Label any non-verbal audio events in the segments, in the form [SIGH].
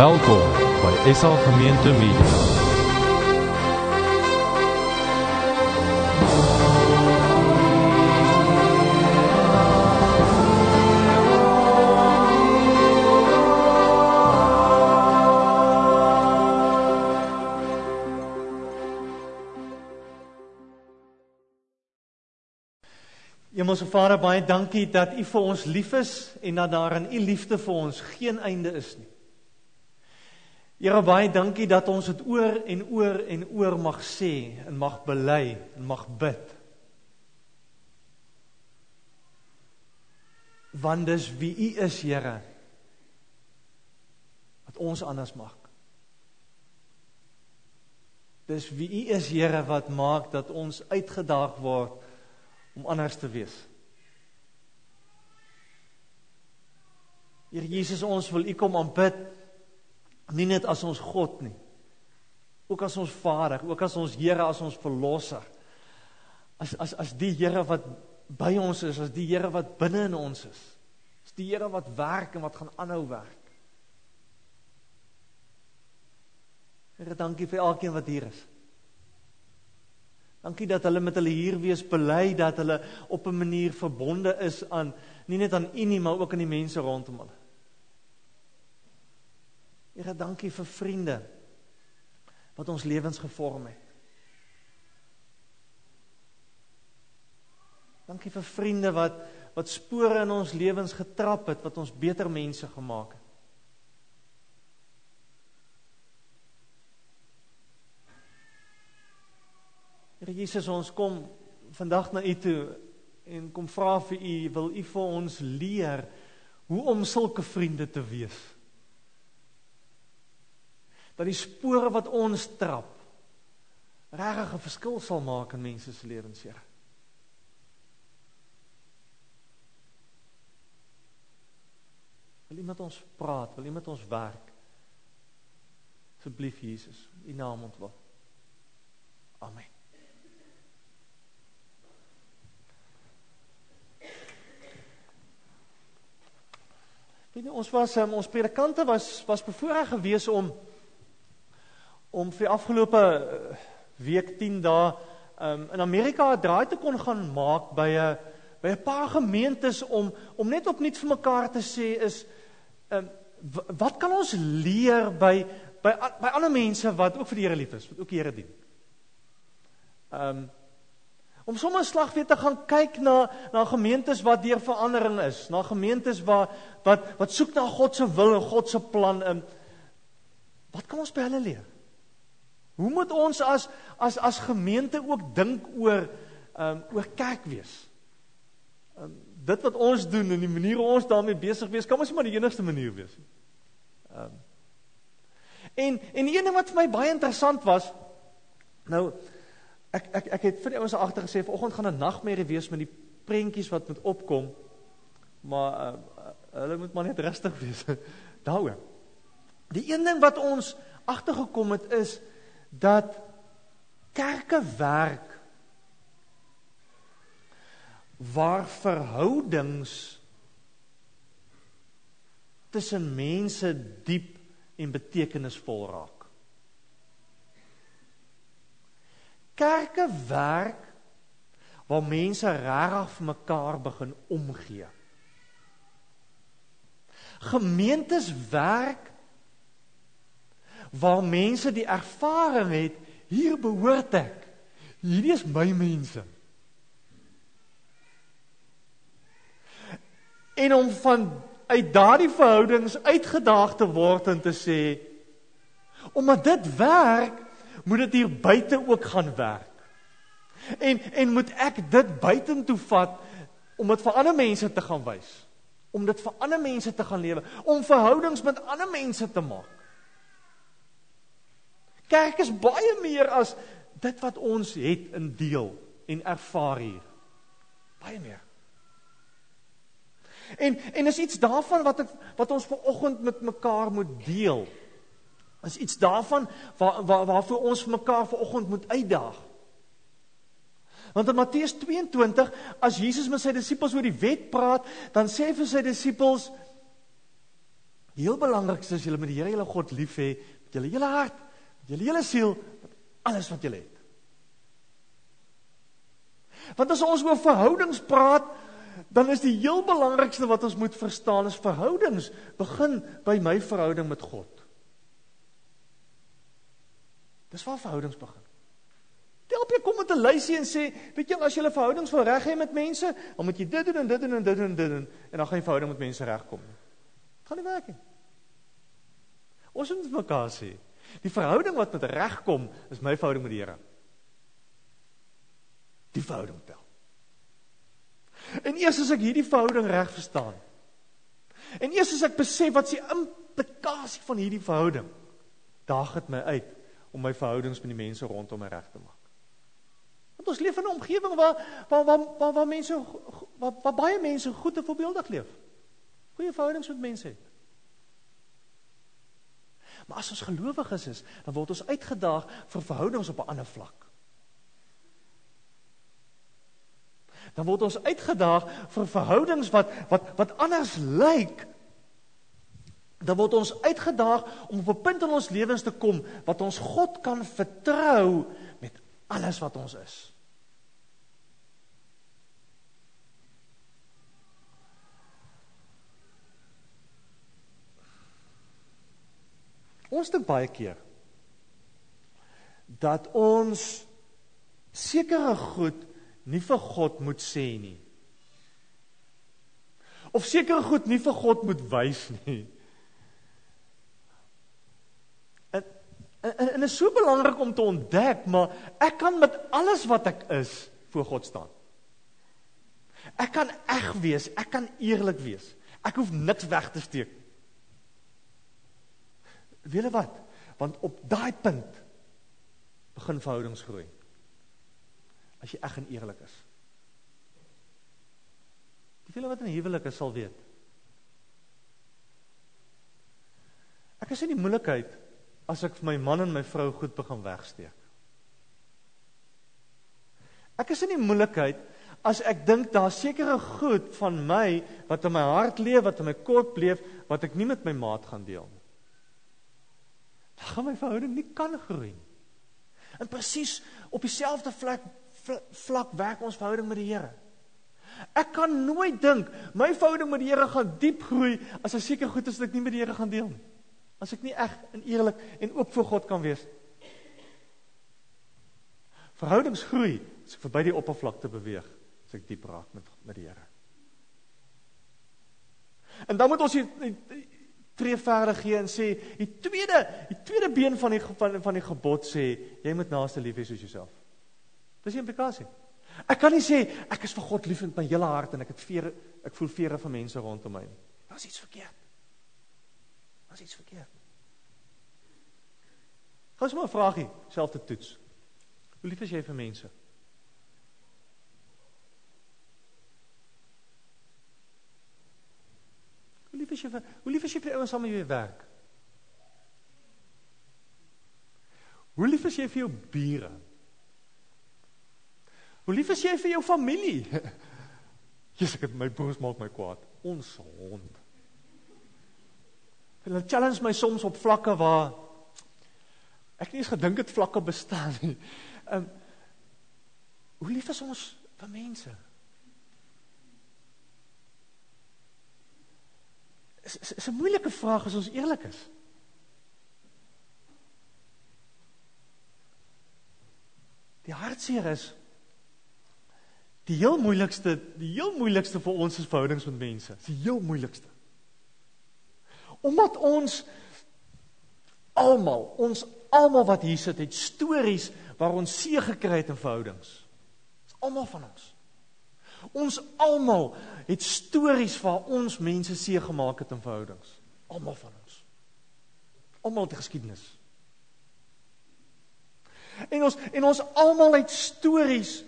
Welkom by SA Gemeente Media. Hemelse Vader, baie dankie dat U vir ons lief is en dat daar in U liefde vir ons geen einde is nie. Here, baie dankie dat ons dit oor en oor en oor mag sê en mag bely en mag bid. Want dis wie U is, Here, wat ons anders maak. Dis wie U is, Here, wat maak dat ons uitgedaag word om anders te wees. Here Jesus, ons wil U kom aanbid nie net as ons God nie. Ook as ons Vader, ook as ons Here, as ons verlosser. As as as die Here wat by ons is, as die Here wat binne in ons is. As die Here wat werk en wat gaan aanhou werk. Here, dankie vir elkeen wat hier is. Dankie dat hulle met hulle hier wees bely dat hulle op 'n manier verbonde is aan nie net aan U nie, maar ook aan die mense rondom hulle. Here, dankie vir vriende wat ons lewens gevorm het. Dankie vir vriende wat wat spore in ons lewens getrap het wat ons beter mense gemaak het. Here Jesus, ons kom vandag na U toe en kom vra vir U, wil U vir ons leer hoe om sulke vriende te wees? Dat die spore wat ons trap regtig 'n verskil sal maak in mense se lewens, Here. Wil U met ons praat? Wil U met ons werk? Asseblief Jesus, U naam ontwil. Amen. Weet jy ons was um, ons predikante was was bevoorreg gewees om om vir die afgelope uh, week 10 dae um, in Amerika 'n draai te kon gaan maak by 'n by 'n paar gemeentes om om net opnuut vir mekaar te sê is um, wat kan ons leer by by by ander mense wat ook vir die Here lief is, wat ook die Here dien. Um, om sommer slag weer te gaan kyk na na gemeentes wat deur verandering is, na gemeentes waar wat wat soek na God se wil en God se plan in. Wat kan ons by hulle leer? Hoe moet ons as as as gemeente ook dink oor ehm um, oor kerk wees? Ehm um, dit wat ons doen en die manier hoe ons daarmee besig wees, kan ons nie maar die enigste manier wees nie. Ehm um, En en een ding wat vir my baie interessant was nou Ek ek ek het vir die ouens agter gesê vanoggend gaan 'n nagmerrie wees met die prentjies wat moet opkom. Maar uh, hulle moet maar net rustig wees [LAUGHS] daaroor. Die een ding wat ons agtergekom het is dat kerke werk waar verhoudings tussen mense diep en betekenisvol raak. kerke werk waar mense regtig vir mekaar begin omgee. Gemeentes werk waar mense die ervaring het hier behoort ek. Hierdie is my mense. En om van uit daardie verhoudings uitgedaag te word en te sê omdat dit werk moet dit hier buite ook gaan werk. En en moet ek dit buitentoe vat om dit vir ander mense te gaan wys. Om dit vir ander mense te gaan lewe, om verhoudings met ander mense te maak. Kerk is baie meer as dit wat ons het in deel en ervaar hier. Baie meer. En en is iets daarvan wat ek wat ons ver oggend met mekaar moet deel is iets daarvan waar waar waarvoor ons mekaar vanoggend moet uitdaag. Want in Matteus 22 as Jesus met sy disippels oor die wet praat, dan sê hy vir sy disippels heel belangrikste is julle met die Here julle God lief hê met julle hele hart, julle hele siel, met alles wat julle het. Want as ons oor verhoudings praat, dan is die heel belangrikste wat ons moet verstaan is verhoudings begin by my verhouding met God. Dis waar verhoudings begin. Help jy kom met 'n lysie en sê, weet jy, as jy 'n verhoudings wil reg hê met mense, dan moet jy dit doen en dit doen en dit doen en dit doen en dan gaan jy verhouding met mense regkom. Gaan nie werk nie. Ons moet mekaar sê, die verhouding wat met reg kom, is my verhouding met die Here. Die verhouding tel. En eers as ek hierdie verhouding reg verstaan. En eers as ek besef wat se implikasie van hierdie verhouding, daag dit my uit om my verhoudings met die mense rondom my reg te maak. Want ons leef in 'n omgewing waar waar waar waar, waar mense waar, waar baie mense goed en voorbeeldig leef. Goeie verhoudings met mense het. Maar as ons gelowiges is, dan word ons uitgedaag vir verhoudings op 'n ander vlak. Dan word ons uitgedaag vir verhoudings wat wat wat anders lyk dan word ons uitgedaag om op 'n punt in ons lewens te kom wat ons God kan vertrou met alles wat ons is. Ons dink baie keer dat ons sekere goed nie vir God moet sê nie. Of sekere goed nie vir God moet wys nie. En en is so belangrik om te ontdek, maar ek kan met alles wat ek is voor God staan. Ek kan eg wees, ek kan eerlik wees. Ek hoef niks weg te steek. Weet jy wat? Want op daai punt begin verhoudings groei. As jy eg en eerlik is. Die vele wat in huwelik is sal weet. Ek is in die moeilikheid as ek my man en my vrou goed begin wegsteek. Ek is in die moeilikheid as ek dink daar sekere goed van my wat in my hart leef, wat in my kop leef, wat ek nie met my maat gaan deel nie. Dan gaan my verhouding nie kan groei. En presies op dieselfde vlak vlak werk ons verhouding met die Here. Ek kan nooit dink my verhouding met die Here gaan diep groei as ek seker goed is dat ek nie met die Here gaan deel nie. As ek nie eg en eerlik en oop voor God kan wees. Verhoudings groei as ek verby die oppervlakte beweeg, as ek diep raak met met die Here. En dan moet ons die tree verder gee en sê die tweede die tweede been van die van, van die gebod sê jy moet naaste lief hê soos jouself. Dis die implikasie. Ek kan nie sê ek is vir God lief met my hele hart en ek het vere ek voel vere vir mense rondom my nie. Daar's iets verkeerd. Was iets verkeerd. Gou sommer 'n vragie, selfde toets. Hoe lief is jy vir mense? Is jy vir Hoe lief is jy vir ouens saam met wie jy werk? Hoe lief is jy vir jou bure? Hoe lief is jy vir jou familie? [LAUGHS] Jesus, ek het my boos maak my kwaad. Ons hond. Hulle challenge my soms op vlakke waar ek nie eens gedink het vlakke bestaan nie. [LAUGHS] Ehm um, hoe lief is ons vir mense? Is is 'n moeilike vraag as ons eerlik is. Die hartseer is die heel moeilikste, die heel moeilikste vir ons is verhoudings met mense. Dis die heel moeilikste. Omdat ons almal, ons almal wat hier sit, het stories waar ons seë gekry het in verhoudings. Dis almal van ons. Ons almal het stories waar ons mense seë gemaak het in verhoudings. Almal van ons. Almal het geskiedenis. En ons en ons almal het stories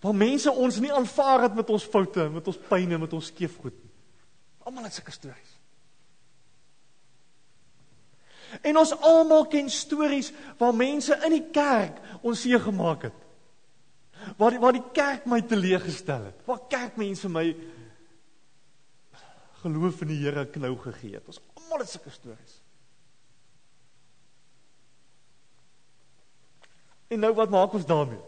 waar mense ons nie aanvaar het met ons foute, met ons pyne, met ons skeefgoed. Almal het sulke stories. En ons almal ken stories waar mense in die kerk ons seë gemaak het. Waar die, waar die kerk my teleeggestel het. Waar kerkmense my geloof in die Here knou gegee het. Ons almal het sulke stories. En nou wat maak ons daarmee?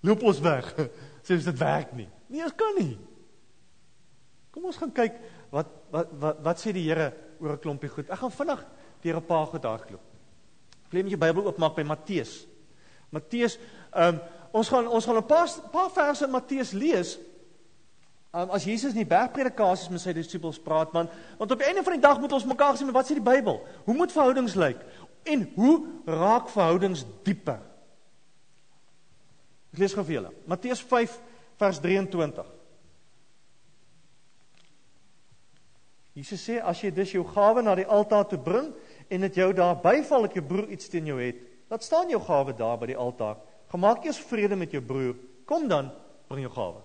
Loop ons weg. [LAUGHS] Sê ons dit werk nie. Nee, ons kan nie. Kom ons gaan kyk wat wat wat wat sê die Here oor 'n klompie goed. Ek gaan vinnig deur 'n paar goed hardloop. Wil jy met jou Bybel oopmaak by Matteus? Matteus, ehm um, ons gaan ons gaan 'n paar paar verse in Matteus lees. Um, as Jesus in die bergpredikasies met sy disippels praat, want want op die einde van die dag moet ons mekaar sê, wat sê die Bybel? Hoe moet verhoudings lyk? En hoe raak verhoudings dieper? Ek lees gou vir julle. Matteus 5 vers 23. Jesus sê as jy dus jou gawe na die altaar toe bring en dit jou daar byval dat jou broer iets teen jou het, laat staan jou gawe daar by die altaar. Gemaak eers vrede met jou broer. Kom dan, bring jou gawe.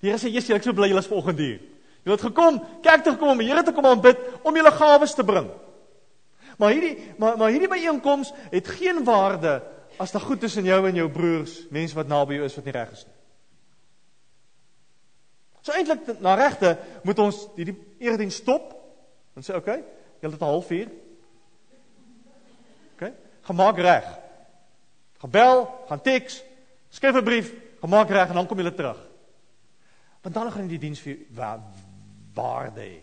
Die Here sê Jesus, ek so bly julle is vanoggend hier. Julle het gekom, kerk toe gekom, die Here te kom aanbid om julle gawes te bring. Maar hierdie maar maar hierdie byeenkoms het geen waarde as daar goed is in jou en jou broers, mense wat naby jou is wat nie reg is nie. So eintlik na regte moet ons hierdie erediens stop en sê okay, jy het 'n halfuur. Gemaak reg. Gebel, gaan teks, skryf 'n brief, gemaak reg en dan kom jy terug. Want dan gaan die diens vir wa waarde hê.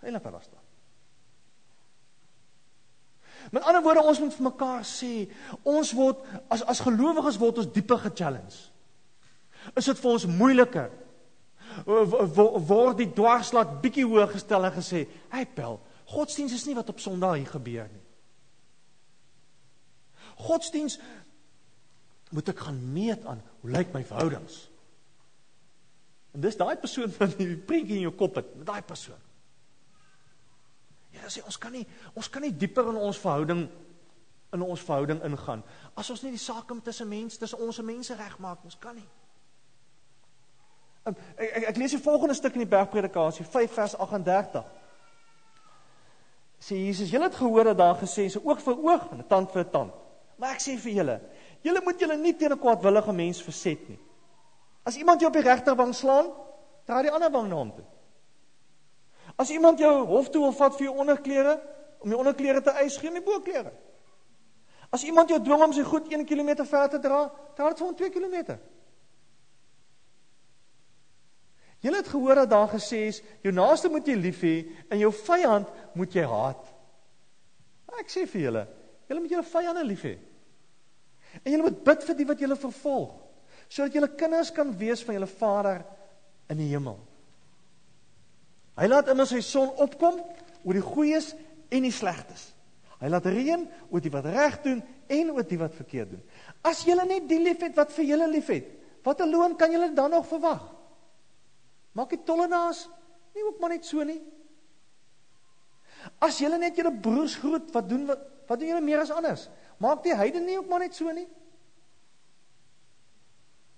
Hele verrassend. Met ander woorde, ons moet vir mekaar sê, ons word as as gelowiges word ons dieper ge-challenge. Is dit vir ons moeiliker? word die dwarslaat bietjie hoog gestel en gesê, "Hey Pel, godsdiens is nie wat op Sondag hier gebeur nie." Godsdiens moet ek gaan meet aan hoe lyk my verhoudings? En dis daai persoon wat die prentjie in jou kop het, daai persoon. Ja, sê ons kan nie ons kan nie dieper in ons verhouding in ons verhouding ingaan as ons nie die saak tussen mense, tussen ons en mense regmaak, ons kan nie. Ek, ek, ek lees die volgende stuk in die bergpredikasie 5 vers 38. Sê Jesus, julle het gehoor dat daar gesê is oog vir oog en 'n tand vir 'n tand. Maar ek sê vir julle, julle moet julle nie teen 'n kwaadwillige mens verset nie. As iemand jou op die regterwang slaan, draai die ander wang na hom toe. As iemand jou hof toe wil vat vir jou onderklere, om jou onderklere te eis, gee hom die boklere. As iemand jou dwing om sy goed 1 km ver te dra, dra dit vir hom 2 km. Julle het gehoor dat daar gesê is, jou naaste moet jy lief hê en jou vyand moet jy haat. Ek sê vir julle, julle moet julle vyande lief hê. En julle moet bid vir die wat julle vervolg, sodat julle kinders kan wees van julle Vader in die hemel. Hy laat immer sy son opkom oor die goeies en die slegtes. Hy laat reën oor die wat reg doen en oor die wat verkeerd doen. As julle net die liefhet wat vir julle liefhet, watter loon kan julle dan nog verwag? Maak die tollenaars nie ook maar net so nie. As julle net julle broers groet, wat doen wat, wat doen julle meer as anders? Maak die heidene nie ook maar net so nie.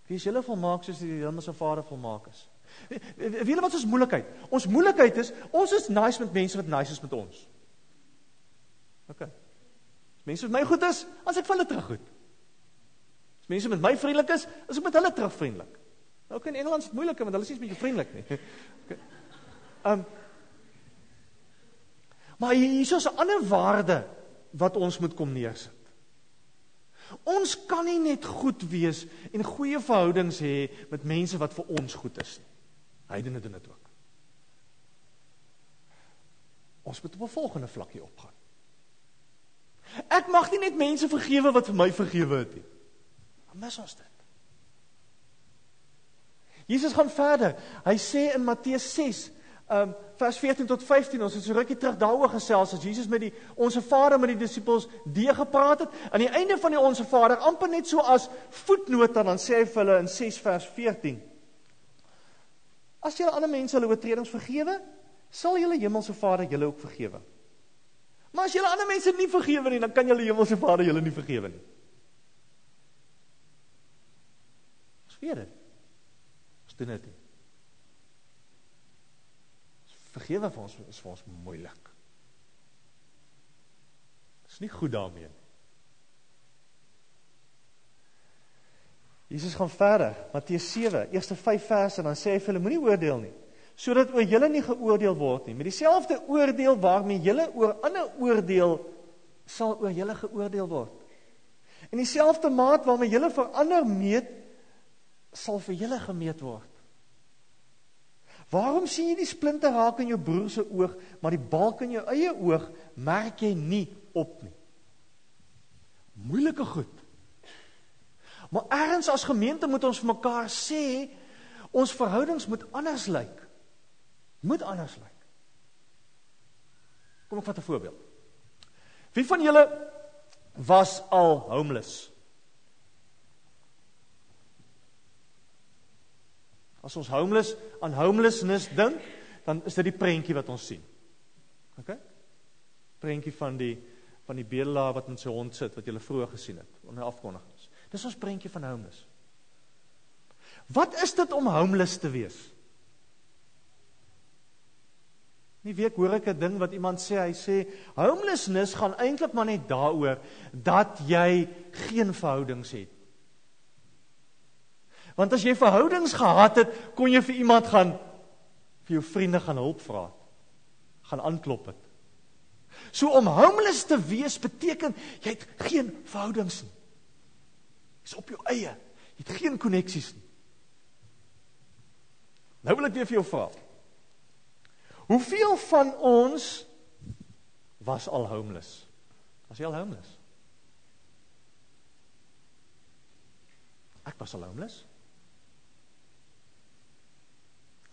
Wie is julle volmaak soos die hemelse Vader volmaak is? Wie weet wat ons moeilikheid? Ons moeilikheid is ons is nice met mense wat nice is met ons. OK. Mense wat my goed is, as ek vir hulle terug goed. As mense met my vriendelik is, as ek met hulle terug vriendelik. Nou kan Engeland se moeiliker want hulle is nie bietjie vriendelik nie. Ehm um, Maar hier is 'n ander waarde wat ons moet kom neersit. Ons kan nie net goed wees en goeie verhoudings hê met mense wat vir ons goed is nie. Heidene doen dit ook. Ons moet op 'n volgende vlakkie opgaan. Ek mag nie net mense vergewe wat vir my vergewe het nie. Mis ons dit? Jesus gaan verder. Hy sê in Matteus 6, um vers 14 tot 15, ons het so rukkie terug daaroor gesels as Jesus met die onsse Vader met die disippels die gepraat het. Aan die einde van die onsse Vader, amper net so as voetnota dan sê hy vir hulle in 6 vers 14. As julle ander mense hulle oortredings vergewe, sal julle hemelse Vader julle ook vergewe. Maar as julle ander mense nie vergewe nie, dan kan julle hemelse Vader julle nie vergewe nie. Ons weet dit doen dit nie. Vergewe vir ons is vir ons moeilik. Dis nie goed daarmee nie. Jesus gaan verder, Matteus 7, eerste 5 verse dan sê hy vir hulle moenie oordeel nie, sodat oor julle nie geoordeel word nie. Met dieselfde oordeel waarmee julle oor ander oordeel sal oor julle geoordeel word. En dieselfde maat waarmee julle vir ander meet sal vir julle gemeet word. Waarom sien jy die splinte raak in jou broer se oog, maar die balk in jou eie oog merk jy nie op nie? Moeilike goed. Maar ergens as gemeente moet ons vir mekaar sê ons verhoudings moet anders lyk. Moet anders lyk. Kom ek vat 'n voorbeeld. Wie van julle was al homeless? As ons homeless aan homelessness dink, dan is dit die prentjie wat ons sien. OK? Prentjie van die van die bedelaar wat met sy hond sit wat jy vroeër gesien het onder afkondigings. Dis ons prentjie van homeless. Wat is dit om homeless te wees? Nie week hoor ek 'n ding wat iemand sê, hy sê homelessness gaan eintlik maar net daaroor dat jy geen verhoudings het. Want as jy verhoudings gehad het, kon jy vir iemand gaan vir jou vriende gaan hulp vra. gaan aanklop het. So om homeless te wees beteken jy het geen verhoudings nie. Jy's op jou eie. Jy het geen koneksies nie. Nou wil ek weer vir jou vra. Hoeveel van ons was al homeless? Was jy al homeless? Ek was al homeless.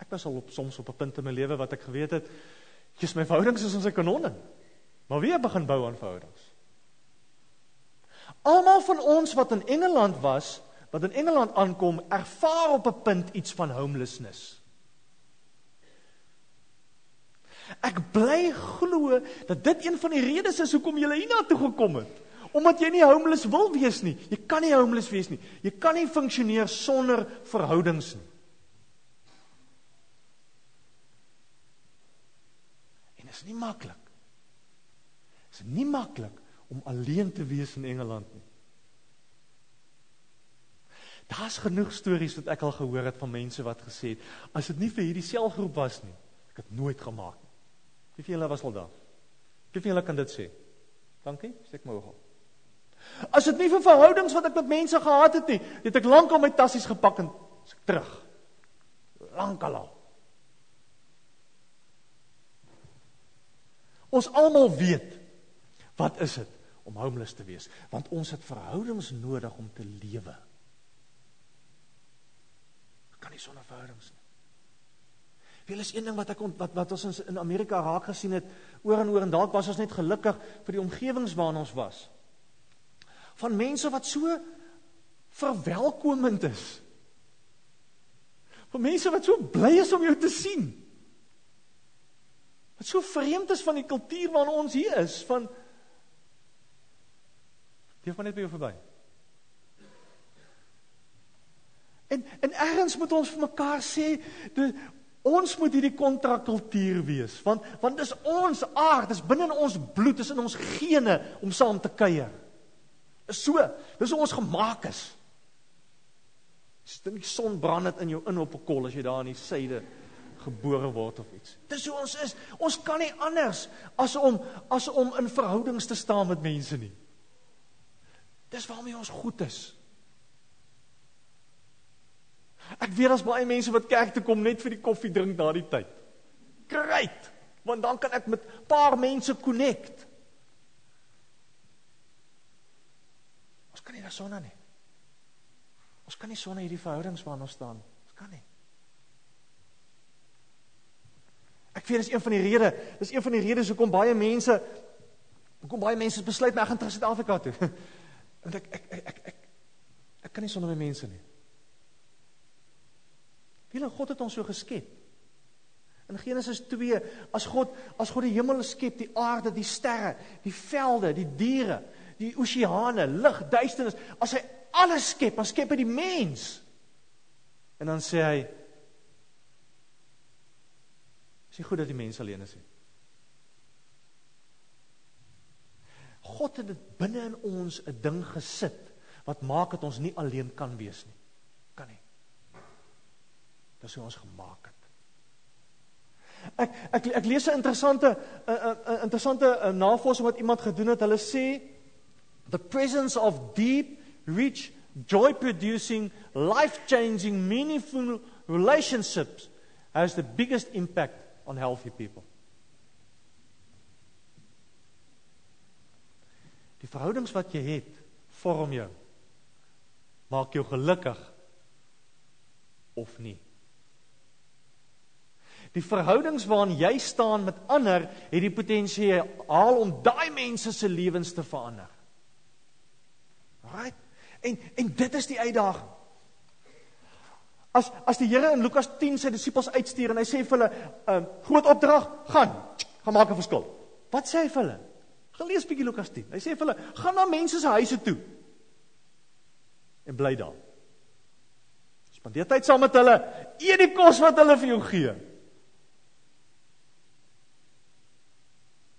Ek was al op soms op 'n punt in my lewe wat ek geweet het, jy's my verhoudings is ons 'n kanonnen. Maar wie begin bou aan verhoudings? Almal van ons wat in Engeland was, wat in Engeland aankom, ervaar op 'n punt iets van homelessness. Ek bly glo dat dit een van die redes is hoekom jy hiernatoe gekom het. Omdat jy nie homeless wil wees nie. Jy kan nie homeless wees nie. Jy kan nie funksioneer sonder verhoudings nie. Is nie. Dit is nie maklik om alleen te wees in Engeland nie. Daar's genoeg stories wat ek al gehoor het van mense wat gesê het as dit nie vir hierdie selgroep was nie, ek het nooit gemaak nie. Wie van julle was al daar? Wie van julle kan dit sê? Dankie, steek my oog op. As dit nie vir verhoudings wat ek met mense gehad het nie, het ek lank al my tassies gepak en ek terug. Lankal al. Ons almal weet wat is dit om homeless te wees, want ons het verhoudings nodig om te lewe. Kan nie sonder verhoudings nie. Wel is een ding wat ek wat wat ons in Amerika raak gesien het oor en oor en dalk was ons net gelukkig vir die omgewings waarin ons was. Van mense wat so verwelkomend is. Van mense wat so bly is om jou te sien. Wat so vreemd is van die kultuur waarin ons hier is, van Die van net by jou verby. En en ergens moet ons vir mekaar sê, die, ons moet hierdie kontrakultuur wees, want want dis ons aard, dis binne in ons bloed, dis in ons gene om saam te kuier. Is so, dis hoe ons gemaak is. Dis die son brand dit in jou in op 'n kol as jy daar in die suide gebore word of iets. Dis hoe ons is. Ons kan nie anders as om as om in verhoudings te staan met mense nie. Dis waarmee ons goed is. Ek weet daar's baie mense wat kerk toe kom net vir die koffie drink na die tyd. Great, want dan kan ek met paar mense connect. Ons kan nie daar sonder nie. Ons kan nie sonder hierdie verhoudings waarin ons staan. Ons kan nie. Ek weet dis een van die redes, dis een van die redes hoekom baie mense hoekom baie mense besluit my gaan terug Suid-Afrika toe. [LAUGHS] Want ek ek ek ek ek, ek kan nie sonder my mense nie. Wiele God het ons so geskep. In Genesis 2, as God as God die hemel skep, die aarde, die sterre, die velde, die diere, die oseane, lig, duisternis, as hy alles skep, dan skep hy die mens. En dan sê hy Is nie goed dat die mens alleen is nie. God het dit binne in ons 'n ding gesit wat maak dat ons nie alleen kan wees nie. Kan nie. Dis hoe ons gemaak het. Ek ek ek lees 'n interessante 'n interessante navorsing wat iemand gedoen het. Hulle sê the presence of deep, rich, joy-producing, life-changing, meaningful relationships has the biggest impact on healthy people. Die verhoudings wat jy het, vorm jou. Maak jou gelukkig of nie. Die verhoudings waarin jy staan met ander het die potensiaal om daai mense se lewens te verander. Right? En en dit is die uitdaging. As as die Here in Lukas 10 sy disippels uitstuur en hy sê vir hulle, um, groot opdrag, gaan, gaan maak 'n verskil. Wat sê hy vir hulle? Gelees bietjie Lukas 10. Hy sê vir hulle, gaan na mense se huise toe en bly daar. Spandeer tyd saam met hulle, eet die kos wat hulle vir jou gee.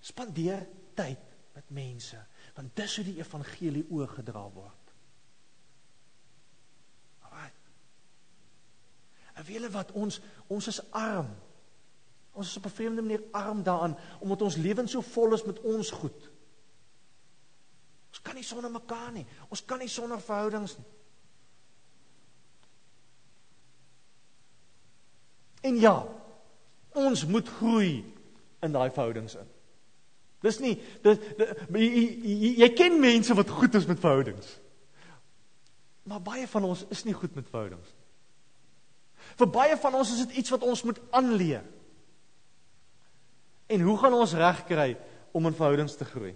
Spandeer tyd met mense, want dis hoe die evangelie oorgedra word. En weet julle wat ons ons is arm. Ons is op 'n vreemde manier arm daaraan omdat ons lewens so vol is met ons goed. Ons kan nie sonder mekaar nie. Ons kan nie sonder verhoudings nie. En ja, ons moet groei in daai verhoudings in. Dis nie dis jy, jy, jy ken mense wat goed is met verhoudings. Maar baie van ons is nie goed met verhoudings. Vir baie van ons is dit iets wat ons moet aanleer. En hoe gaan ons regkry om in verhoudings te groei?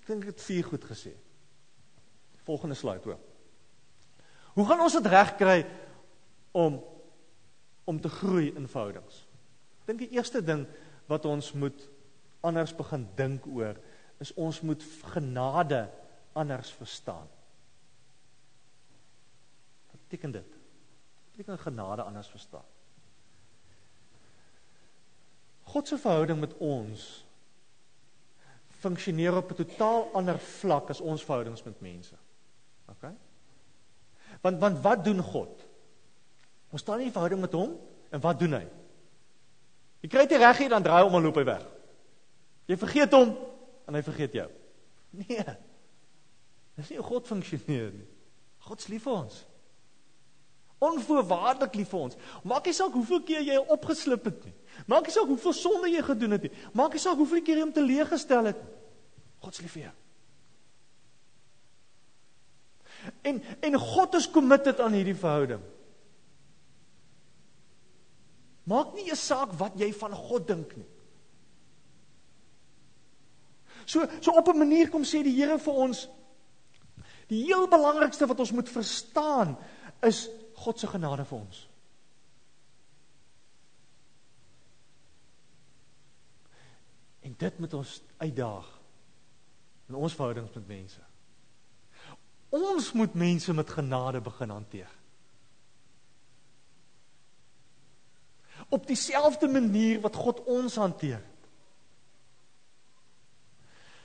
Ek dink dit vier goed gesê. Volgende slide hoor. Hoe gaan ons dit regkry om om te groei in verhoudings? Ek dink die eerste ding wat ons moet anders begin dink oor is ons moet genade anders verstaan. Wat beteken dit? Beteken genade anders verstaan. God se verhouding met ons funksioneer op 'n totaal ander vlak as ons verhoudings met mense. OK? Want want wat doen God? Ons staan nie in verhouding met hom en wat doen hy? Jy kry dit reg hier dan draai hom en loop hy weg. Jy vergeet hom en hy vergeet jou. Nee. Dis nie hoe God funksioneer nie. God's lief vir ons onvoorwaardelik lief vir ons. Maak nie saak hoeveel keer jy opgeslip het nie. Maak nie saak hoeveel sonde jy gedoen het nie. Maak nie saak hoeveel keer jy hom teleeggestel het nie. God se lief vir jou. En en God is committed aan hierdie verhouding. Maak nie 'n saak wat jy van God dink nie. So so op 'n manier kom sê die Here vir ons die heel belangrikste wat ons moet verstaan is God se genade vir ons. En dit moet ons uitdaag in ons verhoudings met mense. Ons moet mense met genade begin hanteer. Op dieselfde manier wat God ons hanteer.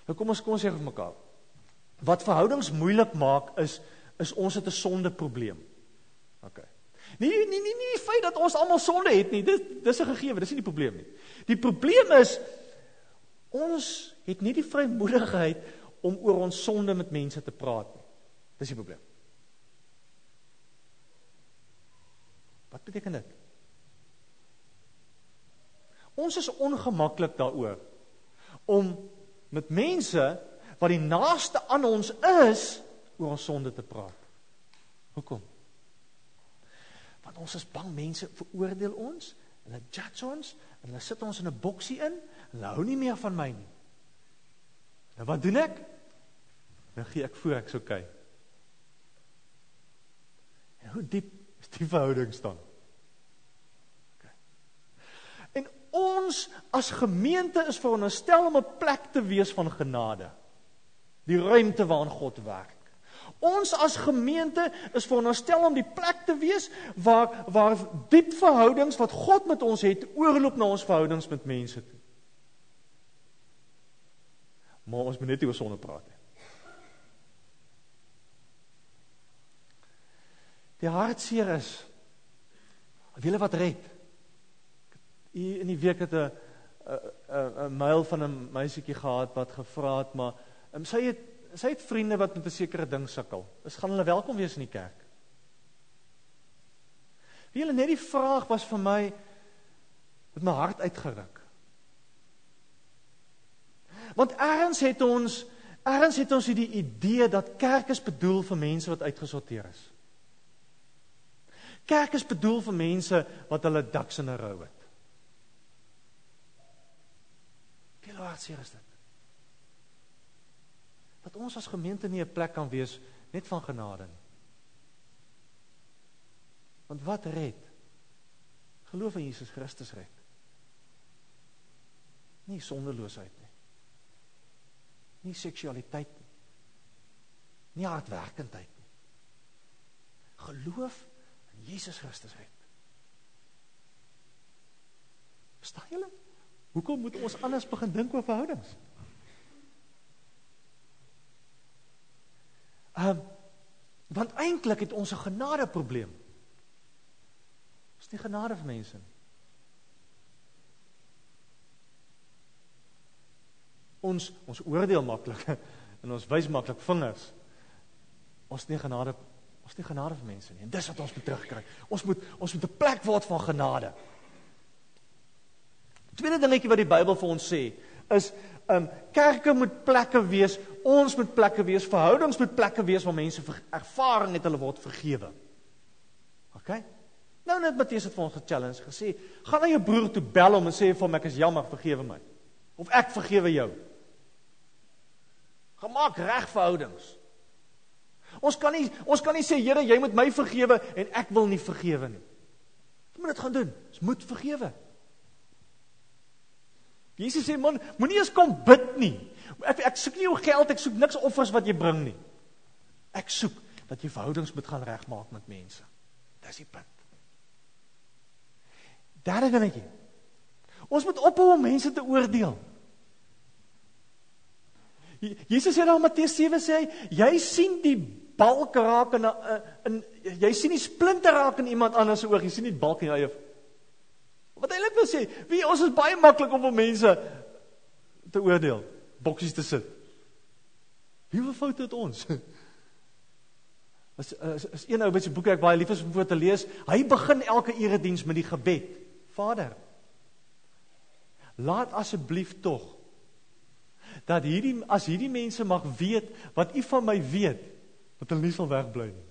Nou kom ons kom ons sê vir mekaar. Wat verhoudings moeilik maak is is ons het 'n sonde probleem. OK. Nee nee nee nie die feit dat ons almal sonde het nie. Dis dis 'n gegewe, dis nie die probleem nie. Die probleem is ons het nie die vrymoedigheid om oor ons sonde met mense te praat nie. Dis die probleem. Wat beteken dit? Ons is ongemaklik daaroor om met mense wat die naaste aan ons is oor ons sonde te praat. Hoekom? Want ons is bang mense veroordeel ons, hulle judge ons en hulle sit ons in 'n boksie in en hulle hou nie meer van my nie. Nou wat doen ek? Dan gee ek voor ek's okay. En hoe diep is die verhouding staan? Okay. En ons as gemeente is veronderstel om 'n plek te wees van genade. Die ruimte waarin God werk. Ons as gemeente is veronderstel om die plek te wees waar waar diep verhoudings wat God met ons het oorloop na ons verhoudings met mense toe. Maar ons moet net oor sonde praat. die hartseer is. Wiele wat red. Hier in die week het 'n 'n 'n mail van 'n meisietjie gehad wat gevra het, maar um, sy het sy het vriende wat met 'n sekere ding sukkel. Is gaan hulle welkom wees in die kerk? Wiele net die vraag was vir my het my hart uitgeruk. Want ergens het ons ergens het ons hierdie idee dat kerk is bedoel vir mense wat uitgesorteer is. Kerk is bedoel vir mense wat hulle daks in 'n rou het. Hoe hartseer is dit? Dat ons as gemeente nie 'n plek kan wees net van genade nie. Want wat red? Geloof in Jesus Christus red. Nie sondeloosheid nie. Nie seksualiteit nie. Nie hardwerkendheid nie. Geloof in Jesus Christus red. Verstaan julle? Hoekom moet ons anders begin dink oor verhoudings? Ehm um, want eintlik het ons 'n genade probleem. Is nie genade vir mense nie. Ons ons oordeel maklik [LAUGHS] en ons wys maklik vingers. Ons nie genade ons nie genade vir mense nie. En dis wat ons moet terugkry. Ons moet ons moet 'n plek word van genade. Tweede dingetjie wat die Bybel vir ons sê is um kerke moet plekke wees, ons moet plekke wees, verhoudings moet plekke wees waar mense ervaring het hulle word vergewe. OK? Nou net Matteus het vir ons 'n challenge gesê, gaan na jou broer toe bel hom en sê vir hom ek is jammer, vergewe my. Of ek vergewe jou. Gemaak reg verhoudings. Ons kan nie ons kan nie sê Here, jy moet my vergewe en ek wil nie vergewe nie. Jy moet dit gaan doen. Ons moet vergewe. Jesus sê man, moenie eens kom bid nie. Ek ek soek nie jou geld, ek soek niks offers wat jy bring nie. Ek soek dat jy verhoudings moet gaan regmaak met mense. Dis die punt. Derde dingetjie. Ons moet ophou om mense te oordeel. Jesus sê dan Matteus 7 sê hy, jy sien die balk raak in 'n jy sien die splinter raak in iemand anders se oog, jy sien nie die balk in jou eie Wat eintlik wil sê, wie ons is baie maklik om op mense te oordeel, boksies te sit. Wie wil foute het ons? [LAUGHS] As is, is een ou wat se boeke ek baie lief is om voor te lees, hy begin elke erediens met die gebed. Vader, laat asseblief tog dat hierdie as hierdie mense mag weet wat u van my weet, dat hulle nie sal wegbly nie.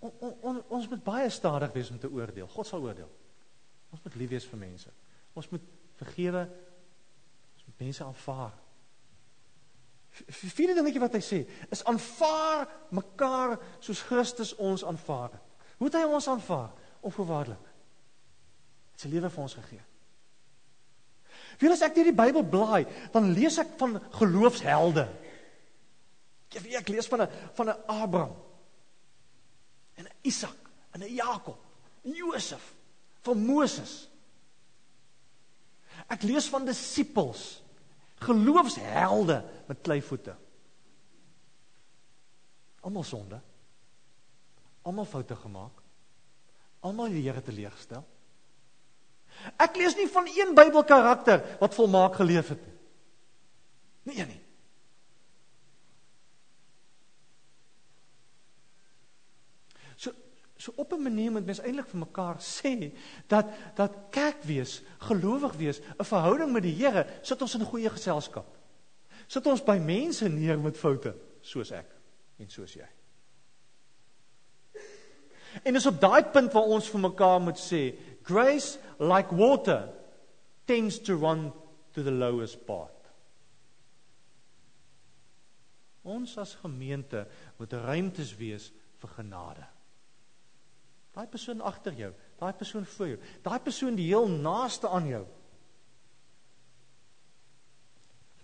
On, on, on, ons moet baie stadig wees om te oordeel. God sal oordeel. Ons moet lief wees vir mense. Ons moet vergewe. Ons moet mense aanvaar. Vierde dingetjie wat hy sê, is aanvaar mekaar soos Christus ons aanvaar het. Hoe het hy ons aanvaar? Onvoorwaardelik. Hy sy lewe vir ons gegee. Wie as ek deur die Bybel blaai, dan lees ek van geloofshelde. Ek weet ek lees van 'n van 'n Abraham Isak en 'n Jakob, en Josef, van Moses. Ek lees van disippels, geloofshelde met kleivoete. Almal sonde. Almal foute gemaak. Almal die Here teleeggestel. Ek lees nie van een Bybelkarakter wat volmaak geleef het nie. Nie een nie. So op 'n manier moet mens eintlik vir mekaar sê dat dat kerk wees, gelowig wees, 'n verhouding met die Here, sit ons in goeie geselskap. Sit ons by mense neer met foute, soos ek en soos jy. En dis op daai punt waar ons vir mekaar moet sê, grace like water tends to run to the lowest part. Ons as gemeente moet ruimtes wees vir genade. Daai persoon agter jou, daai persoon voor jou, daai persoon die heel naaste aan jou.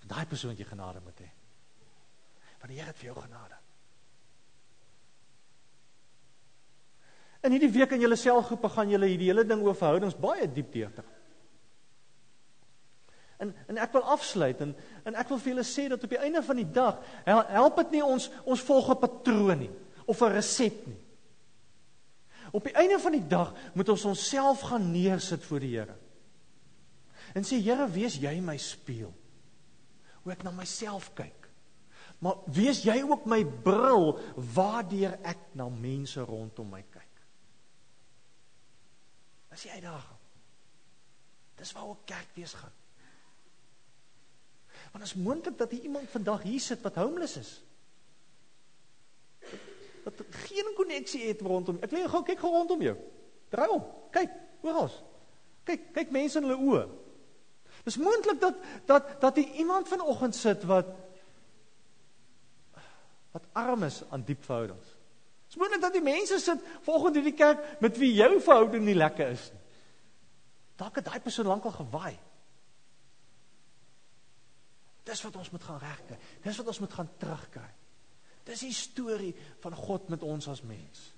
Daai persoon jy genade moet hê. Want die Here het vir jou genade. In hierdie week in julle selgroepe gaan julle hierdie hele ding oor verhoudings baie diep deurtig. En en en ek wil afsluit en en ek wil vir julle sê dat op die einde van die dag help dit nie ons ons volg 'n patroon nie of 'n resep nie. Op die einde van die dag moet ons onsself gaan neersit voor die Here. En sê Here, wees jy my spieël. Hoe ek na myself kyk. Maar wees jy ook my bril waardeur ek na mense rondom my kyk. As jy daar. Dis waar ook kerk wees gaan. Want is moontlik dat hier iemand vandag hier sit wat homeless is. Wat geen koneksie het rondom. Ek lê gou kyk gou rondom jou. Draai om. Kyk, oral. Kyk, kyk mense in hulle oë. Dis moontlik dat dat dat hier iemand vanoggend sit wat wat arm is aan diep verhoudings. Dis moontlik dat die mense sit volgens hierdie kerk met wie jou verhouding nie lekker is nie. Dalk het daai persoon lankal gewaai. Dis wat ons moet gaan regkry. Dis wat ons moet gaan terugkry. Dis die storie van God met ons as mens.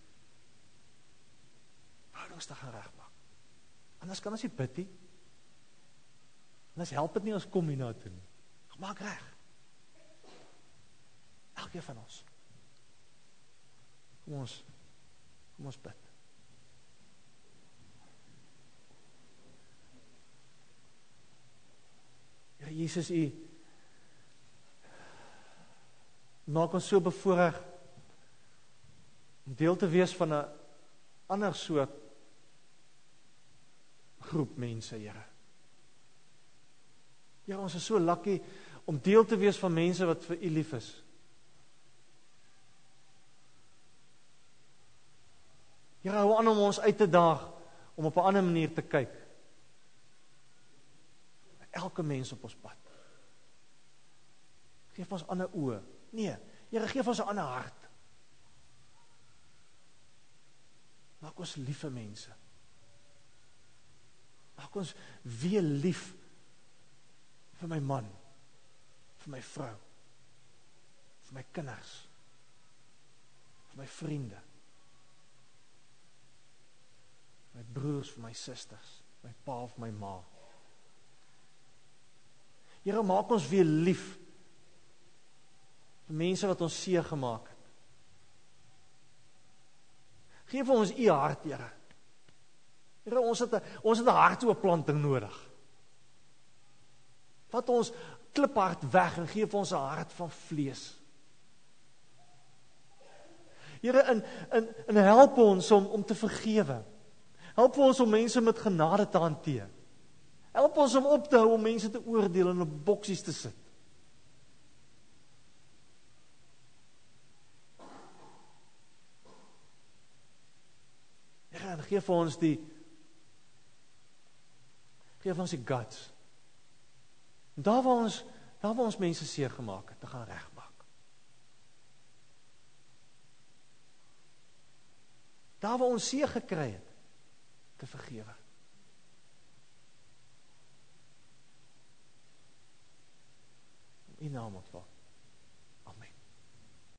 Verhoudings te gaan regmaak. Anders kan ons nie bid nie. Anders help dit nie ons kom hier na toe nie. Maak reg. Elkeen van ons. Kom ons kom ons bid. Ja Jesus u maak ons so bevoorreg om deel te wees van 'n ander soort groep mense, Here. Ja, ons is so lucky om deel te wees van mense wat vir U lief is. Here hou aan om ons uit te daag om op 'n ander manier te kyk. Elke mens op ons pad. Geef ons ander oë. Nee, Here gee ons 'n ander hart. Maak ons liewe mense. Maak ons weer lief vir my man, vir my vrou, vir my kinders, vir my vriende. my broers, vir my susters, my pa of my ma. Here maak ons weer lief vir mense wat ons seer gemaak het. Geef vir ons u hart, Here. Here, ons het 'n ons het 'n hartooplanting nodig. Vat ons kliphart weg en gee vir ons 'n hart van vlees. Here in in in help ons om om te vergewe. Help ons om mense met genade te hanteer. Help ons om op te hou om mense te oordeel en op boksies te sit. Ja, gee vir ons die gee vir ons die guts. En daar waar ons daar waar ons mense seer gemaak het, te gaan regmaak. Daar waar ons seer gekry het, te vergewe. In naam van Amen.